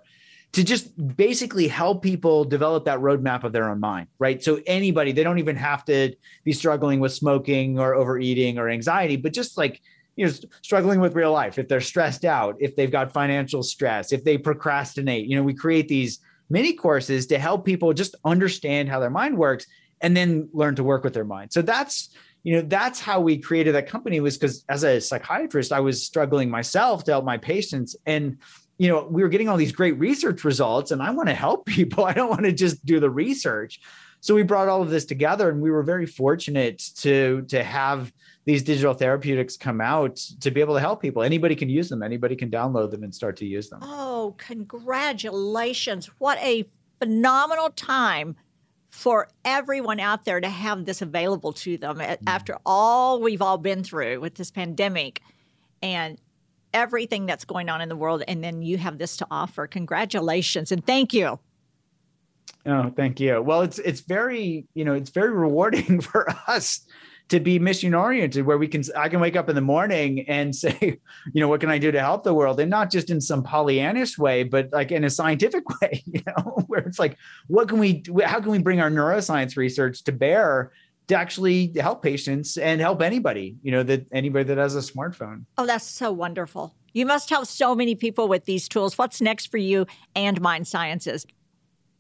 to just basically help people develop that roadmap of their own mind, right? So anybody, they don't even have to be struggling with smoking or overeating or anxiety, but just like you know struggling with real life. If they're stressed out if they've got financial stress if they procrastinate you know we create these mini courses to help people just understand how their mind works and then learn to work with their mind. So that's you know that's how we created that company was because as a psychiatrist i was struggling myself to help my patients. And you know, we were getting all these great research results and I want to help [LAUGHS] people. I don't want to just do the research. So we brought all of this together and we were very fortunate to to have these digital therapeutics come out to be able to help people. Anybody can use them. Anybody can download them and start to use them. Oh, congratulations. What a phenomenal time for everyone out there to have this available to them mm-hmm. after all we've all been through with this pandemic. And everything that's going on in the world, and then you have this to offer. Congratulations and thank you. Oh, thank you. Well, it's it's very you know it's very rewarding [LAUGHS] for us to be mission oriented where we can i can wake up in the morning and [LAUGHS] say you know what can i do to help the world and not just in some pollyannish way but like in a scientific [LAUGHS] way you know where it's like what can we how can we bring our neuroscience research to bear to actually help patients and help anybody you know that anybody that has a smartphone oh that's so wonderful you must help so many people with these tools what's next for you and mind sciences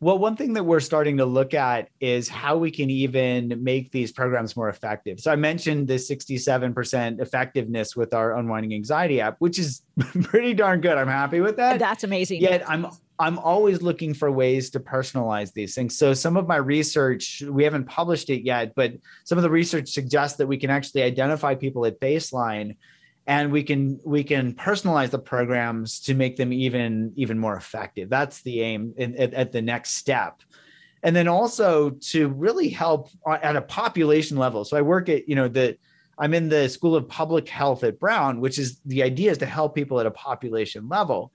well, one thing that we're starting to look at is how we can even make these programs more effective. So I mentioned the 67% effectiveness with our unwinding anxiety app, which is [LAUGHS] pretty darn good. I'm happy with that. That's amazing. Yet I'm I'm always looking for ways to personalize these things. So some of my research, we haven't published it yet, but some of the research suggests that we can actually identify people at baseline and we can we can personalize the programs to make them even even more effective. That's the aim in, at, at, the next step. And then also to really help at a population level. So i work at you know the i'm in the school of public health at brown which is the idea is to help people at a population level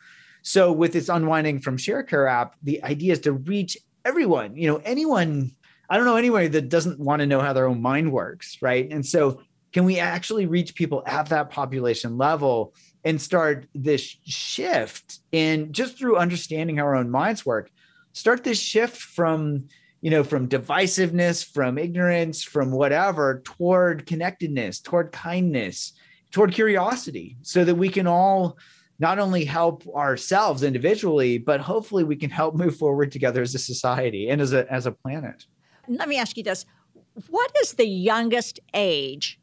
so with this unwinding from sharecare app the idea is to reach everyone you know anyone I don't know anyone that doesn't want to know how their own mind works, right? And so can we actually reach people at that population level and start this shift in just through understanding how our own minds work start this shift from you know from divisiveness from ignorance from whatever toward connectedness toward kindness toward curiosity so that we can all not only help ourselves individually but hopefully we can help move forward together as a society and as a as a planet let me ask you this what is the youngest age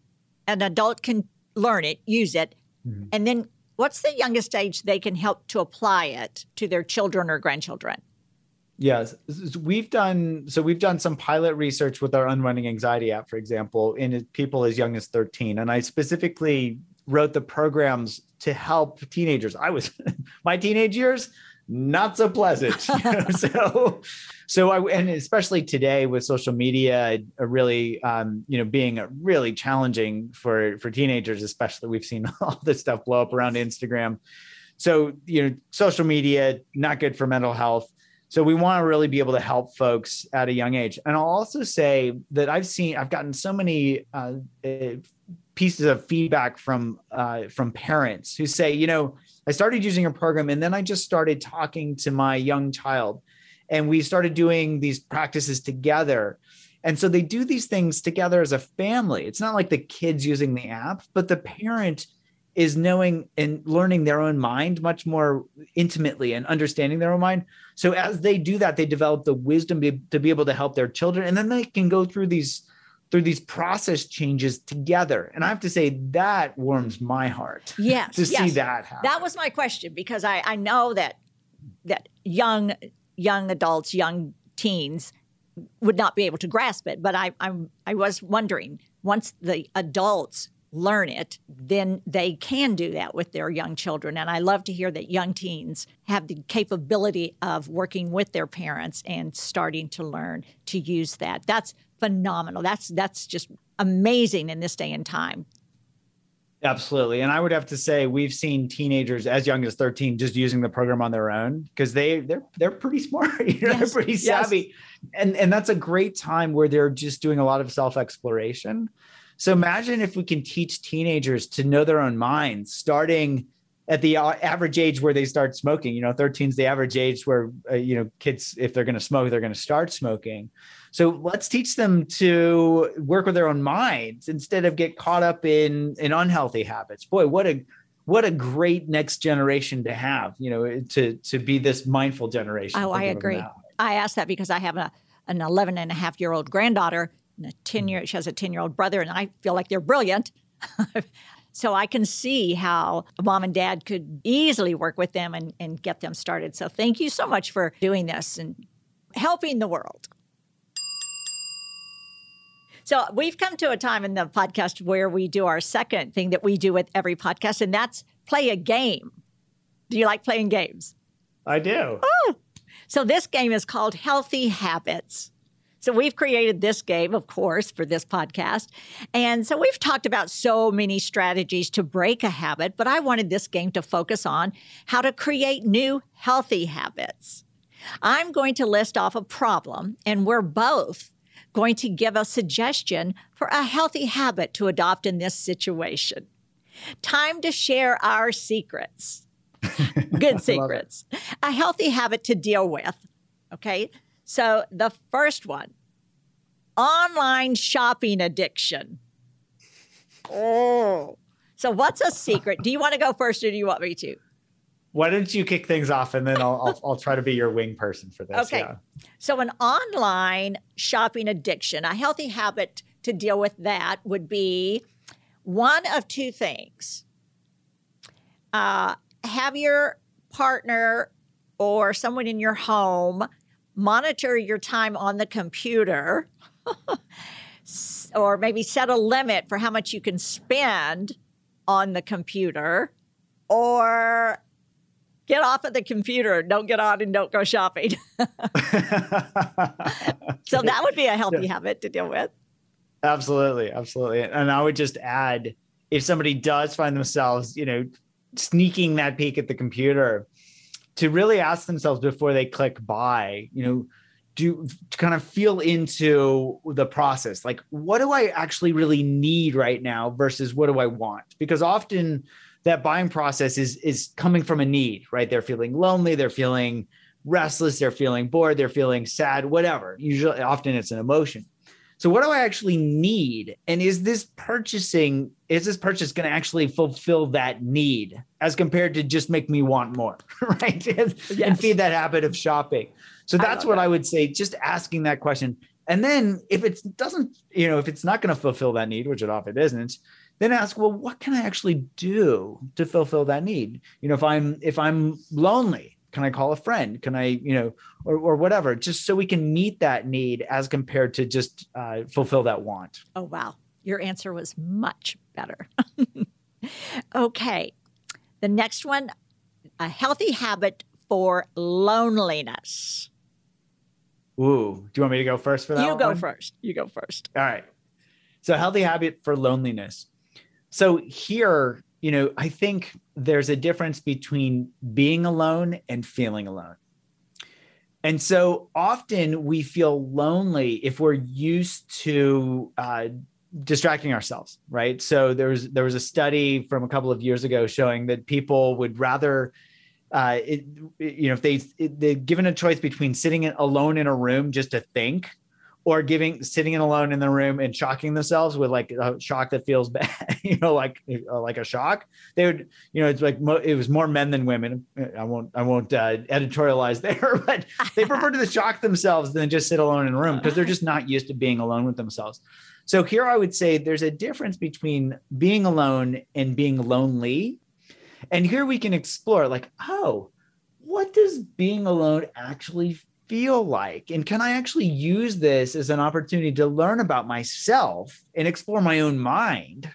an adult can learn it, use it, mm-hmm. and then what's the youngest age they can help to apply it to their children or grandchildren? Yes, we've done so. We've done some pilot research with our Unwinding Anxiety app, for example, in people as young as 13. And I specifically wrote the programs to help teenagers. I was [LAUGHS] my teenage years not so pleasant. [LAUGHS] You know? [LAUGHS] so, so I and especially today with social media, really, um, you know, being really challenging for for teenagers, especially. We've seen all this stuff blow up around Instagram. So, you know, social media not good for mental health. So we want to really be able to help folks at a young age. And I'll also say that I've seen I've gotten so many uh, eh, pieces of feedback from uh, from parents who say, you know I started using a program and then I just started talking to my young child and we started doing these practices together. And so they do these things together as a family. It's not like the kids using the app, but the parent is knowing and learning their own mind much more intimately and understanding their own mind. So as they do that, they develop the wisdom to be able to help their children. And then they can go through these through these process changes together. And I have to say that warms my heart. [LAUGHS] Yes. to yes. see that happen. That was my question because I, I know that that young young adults, young teens would not be able to grasp it. But I I'm I was wondering, once the adults learn it, then they can do that with their young children. And I love to hear that young teens have the capability of working with their parents and starting to learn to use that. That's phenomenal. That's that's just amazing in this day and time. Absolutely. And I would have to say we've seen teenagers as young as 13 just using the program on their own because they they're they're pretty smart. [LAUGHS] You know, yes. They're pretty savvy. Yes. And and that's a great time where they're just doing a lot of self-exploration. So imagine if we can teach teenagers to know their own minds starting at the average age where they start smoking. You know, 13 is the average age where uh, you know kids if they're going to smoke, they're going to start smoking. So let's teach them to work with their own minds instead of get caught up in in unhealthy habits. Boy, what a what a great next generation to have, you know, to to be this mindful generation. Oh, I agree. I asked that because I have a, an 11 and a half year old granddaughter and a 10 year, she has a 10 year old brother, and I feel like they're brilliant. [LAUGHS] so I can see how a mom and dad could easily work with them and, and get them started. So thank you so much for doing this and helping the world. So we've come to a time in the podcast where we do our second thing that we do with every podcast, and that's play a game. Do you like playing games? I do. Oh, so this game is called Healthy Habits. So we've created this game, of course, for this podcast. And so we've talked about so many strategies to break a habit, but I wanted this game to focus on how to create new healthy habits. I'm going to list off a problem, and we're both going to give a suggestion for a healthy habit to adopt in this situation. Time to share our secrets. [LAUGHS] Good secrets. A healthy habit to deal with. Okay. So the first one online shopping addiction. Oh. So, what's a secret? Do you want to go first or do you want me to? Why don't you kick things off and then I'll, I'll, I'll try to be your wing person for this. Okay. Yeah. So, an online shopping addiction, a healthy habit to deal with that would be one of two things. Uh, have your partner or someone in your home monitor your time on the computer [LAUGHS] or maybe set a limit for how much you can spend on the computer or get off of the computer don't get on and don't go shopping [LAUGHS] so that would be a healthy habit to deal with Absolutely, absolutely. And I would just add if somebody does find themselves, you know, sneaking that peek at the computer, to really ask themselves before they click buy, you know, do to kind of feel into the process. Like, what do I actually really need right now versus what do I want? Because often that buying process is is coming from a need, right? They're feeling lonely, they're feeling restless, they're feeling bored, they're feeling sad, whatever. Usually often it's an emotion. So what do I actually need? And is this purchasing, is this purchase going to actually fulfill that need as compared to just make me want more, [LAUGHS] right? and, Yes. and feed that habit of shopping. So that's love what that. I would say, just asking that question. And then if it doesn't, you know, if it's not going to fulfill that need, which it often isn't, then ask, well, what can I actually do to fulfill that need? You know, if I'm if I'm lonely, can I call a friend? Can I, you know, or or whatever, just so we can meet that need as compared to just uh, fulfill that want. oh wow your answer was much better [LAUGHS] okay the next one a healthy habit for loneliness Ooh, do you want me to go first for that? you go one? first you go first All right. So healthy habit for loneliness. So here, you know, I think there's a difference between being alone and feeling alone. And so often we feel lonely if we're used to uh, distracting ourselves, right? So there was there was a study from a couple of years ago showing that people would rather uh, it, you know, if they they're given a choice between sitting alone in a room just to think, or giving sitting alone in the room and shocking themselves with like a shock that feels [LAUGHS] bad, you know, like uh, like a shock, they would, you know, it's like mo- it was more men than women. I won't I won't uh, editorialize [LAUGHS] there, but they [LAUGHS] prefer to shock themselves than just sit alone in a room because they're just not used to being alone with themselves. So here I would say there's a difference between being alone and being lonely. And here we can explore like, oh, what does being alone actually feel like? And can I actually use this as an opportunity to learn about myself and explore my own mind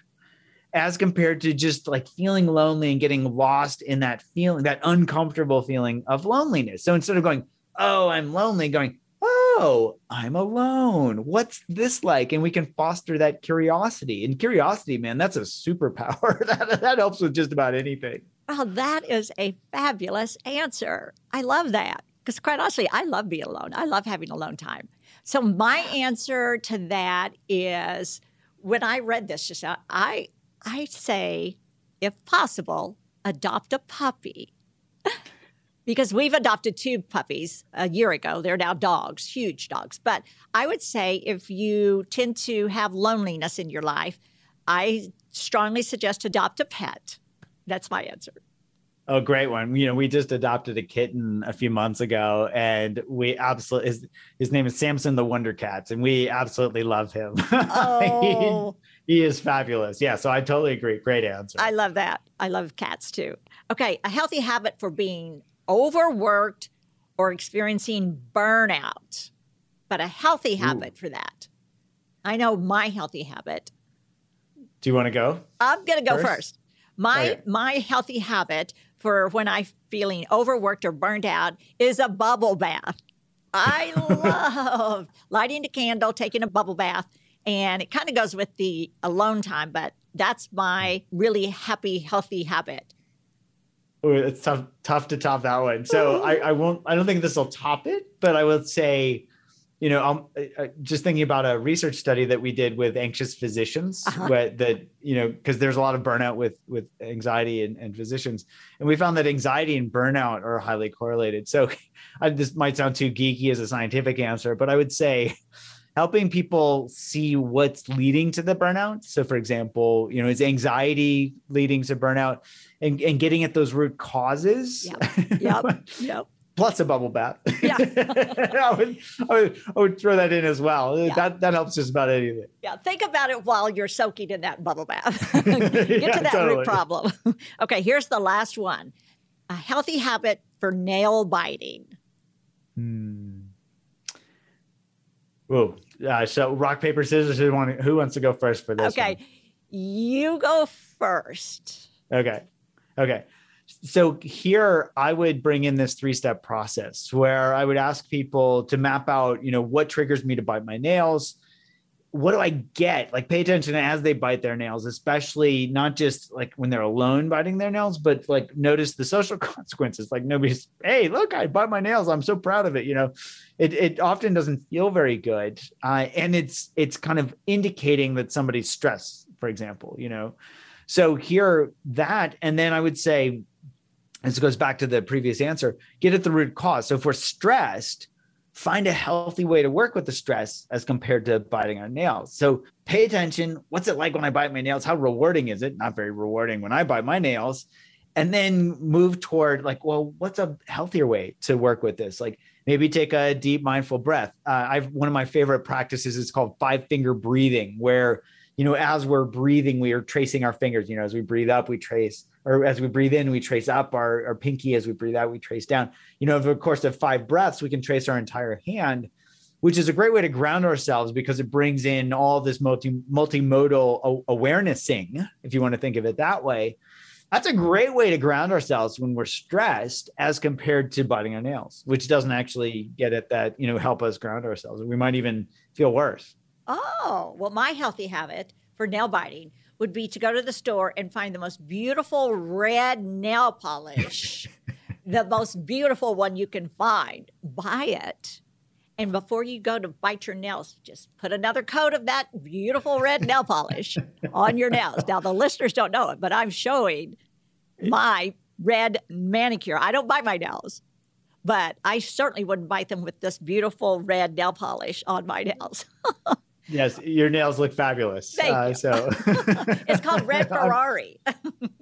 as compared to just like feeling lonely and getting lost in that feeling, that uncomfortable feeling of loneliness. So instead of going, oh, I'm lonely, going, oh, I'm alone. What's this like? And we can foster that curiosity. And curiosity, man, that's a superpower. [LAUGHS] that, that helps with just about anything. Well, that is a fabulous answer. I love that because, quite honestly, I love being alone. I love having alone time. So, my answer to that is when I read this just now, I I say, if possible, adopt a puppy. [LAUGHS] because we've adopted two puppies a year ago. They're now dogs, huge dogs. But I would say if you tend to have loneliness in your life, I strongly suggest adopt a pet. That's my answer. Oh, great one. You know, we just adopted a kitten a few months ago and we absolutely his, his name is Samson the Wonder Cats and we absolutely love him. Oh. [LAUGHS] he, he is fabulous. Yeah, so I totally agree. Great answer. I love that. I love cats too. Okay, a healthy habit for being overworked or experiencing burnout, but a healthy habit for that. I know my healthy habit. Do you want to go? I'm to go First? first. My oh, Okay. my healthy habit for when I'm feeling overworked or burned out is a bubble bath. I [LAUGHS] love lighting a candle, taking a bubble bath, and it kind of goes with the alone time, but that's my really happy, healthy habit. Ooh, it's tough tough to top that one. So I, I won't I don't think this will top it, but I will say you know, I'm uh, just thinking about a research study that we did with anxious physicians, Uh-huh. where that you know, because there's a lot of burnout with with anxiety and, and physicians, and we found that anxiety and burnout are highly correlated. So, [LAUGHS] I, this might sound too geeky as a scientific answer, but I would say [LAUGHS] helping people see what's leading to the burnout. So, for example, you know, is anxiety leading to burnout, and, and getting at those root causes. Yep. Yep. [LAUGHS] yep. Plus a bubble bath. Yeah. [LAUGHS] I, would, I, would, I would throw that in as well. Yeah. That that helps just about anything. Yeah, think about it while you're soaking in that bubble bath. [LAUGHS] Get Yeah, to that totally. root problem. [LAUGHS] okay, here's the last one a healthy habit for nail biting. Hmm. Whoa. Uh, so rock paper scissors. Who, want, who wants to go first for this? Okay, you go first. Okay. Okay. So here I would bring in this three-step process where I would ask people to map out, you know, what triggers me to bite my nails. What do I get? Like pay attention as they bite their nails, especially not just like when they're alone biting their nails, but like notice the social [LAUGHS] consequences. Like nobody's, hey, look, I bite my nails. I'm so proud of it. You know, it it often doesn't feel very good, uh, and it's it's kind of indicating that somebody's stressed, for example. You know, so here that, and then I would say, this goes back to the previous answer, get at the root cause. So if we're stressed, find a healthy way to work with the stress as compared to biting our nails. So pay attention. What's it like when I bite my nails? How rewarding is it? Not very rewarding when I bite my nails. And then move toward like, well, what's a healthier way to work with this? Like maybe take a deep mindful breath. Uh, I've one of my favorite practices is called five finger breathing, where you know as we're breathing, we are tracing our fingers. You know, as we breathe up, we trace, or as we breathe in, we trace up our, our pinky. As we breathe out, we trace down. You know, over the course of five breaths, we can trace our entire hand, which is a great way to ground ourselves because it brings in all this multi multimodal awarenessing, if you want to think of it that way. That's a great way to ground ourselves when we're stressed as compared to biting our nails, which doesn't actually get at that, you know, help us ground ourselves. We might even feel worse. Oh, well, my healthy habit for nail biting would be to go to the store and find the most beautiful red nail polish, [LAUGHS] the most beautiful one you can find. Buy it. And before you go to bite your nails, just put another coat of that beautiful red nail polish on your nails. Now, the listeners don't know it, but I'm showing my red manicure. I don't bite my nails, but I certainly wouldn't bite them with this beautiful red nail polish on my nails. [LAUGHS] Yes, your nails look fabulous. Thank Uh, you. so [LAUGHS] It's called Red [LAUGHS] Ferrari.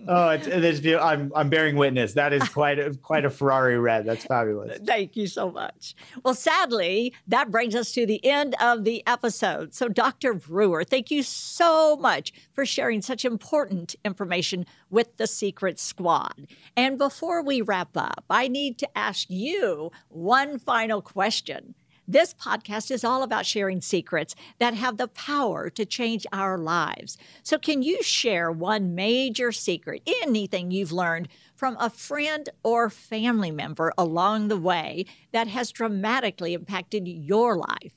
oh, it's, it's. I'm I'm bearing witness. That is quite a, quite a Ferrari red. That's fabulous. [LAUGHS] Thank you so much. Well, sadly, that brings us to the end of the episode. So, Dr. Brewer, thank you so much for sharing such important information with the Secret Squad. And before we wrap up, I need to ask you one final question. This podcast is all about sharing secrets that have the power to change our lives. So, can you share one major secret, anything you've learned from a friend or family member along the way that has dramatically impacted your life?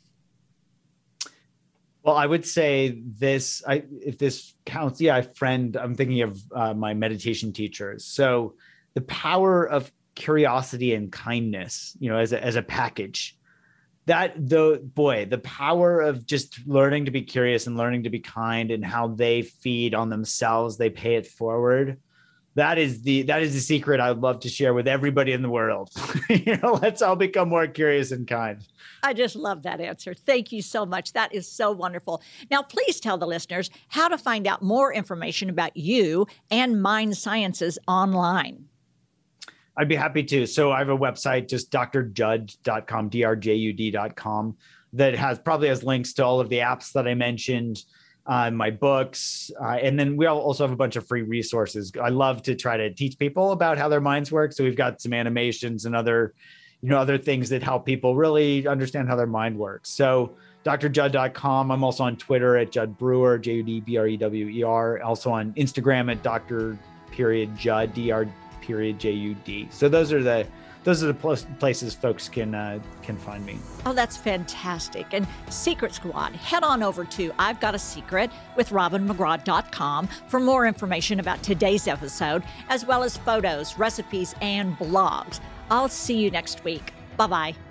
Well, I would say this. I if this counts, yeah, I friend. I'm thinking of uh, my meditation teachers. So the power of curiosity and kindness, you know, as a, as a package. That the boy, the power of just learning to be curious and learning to be kind, and how they feed on themselves, they pay it forward. That is the that is the secret I'd love to share with everybody in the world. [LAUGHS] you know, let's all become more curious and kind. I just love that answer. Thank you so much. That is so wonderful. Now, please tell the listeners how to find out more information about you and Mind Sciences online. I'd be happy to. So I have a website, just drjud.com, drjud.com, that has probably has links to all of the apps that I mentioned, uh, my books, uh, and then we also have a bunch of free resources. I love to try to teach people about how their minds work. So we've got some animations and other, you know, other things that help people really understand how their mind works. So drjud.com. I'm also on Twitter at Jud Brewer, J U D B R E W E R. Also on Instagram at Dr. Period Jud, D R period J U D. So those are the those are the pl- places folks can uh, can find me. Oh, that's fantastic. And Secret Squad, head on over to I've Got a Secret with Robin RobinMcGraw.com for more information about today's episode, as well as photos, recipes, and blogs. I'll see you next week. Bye bye.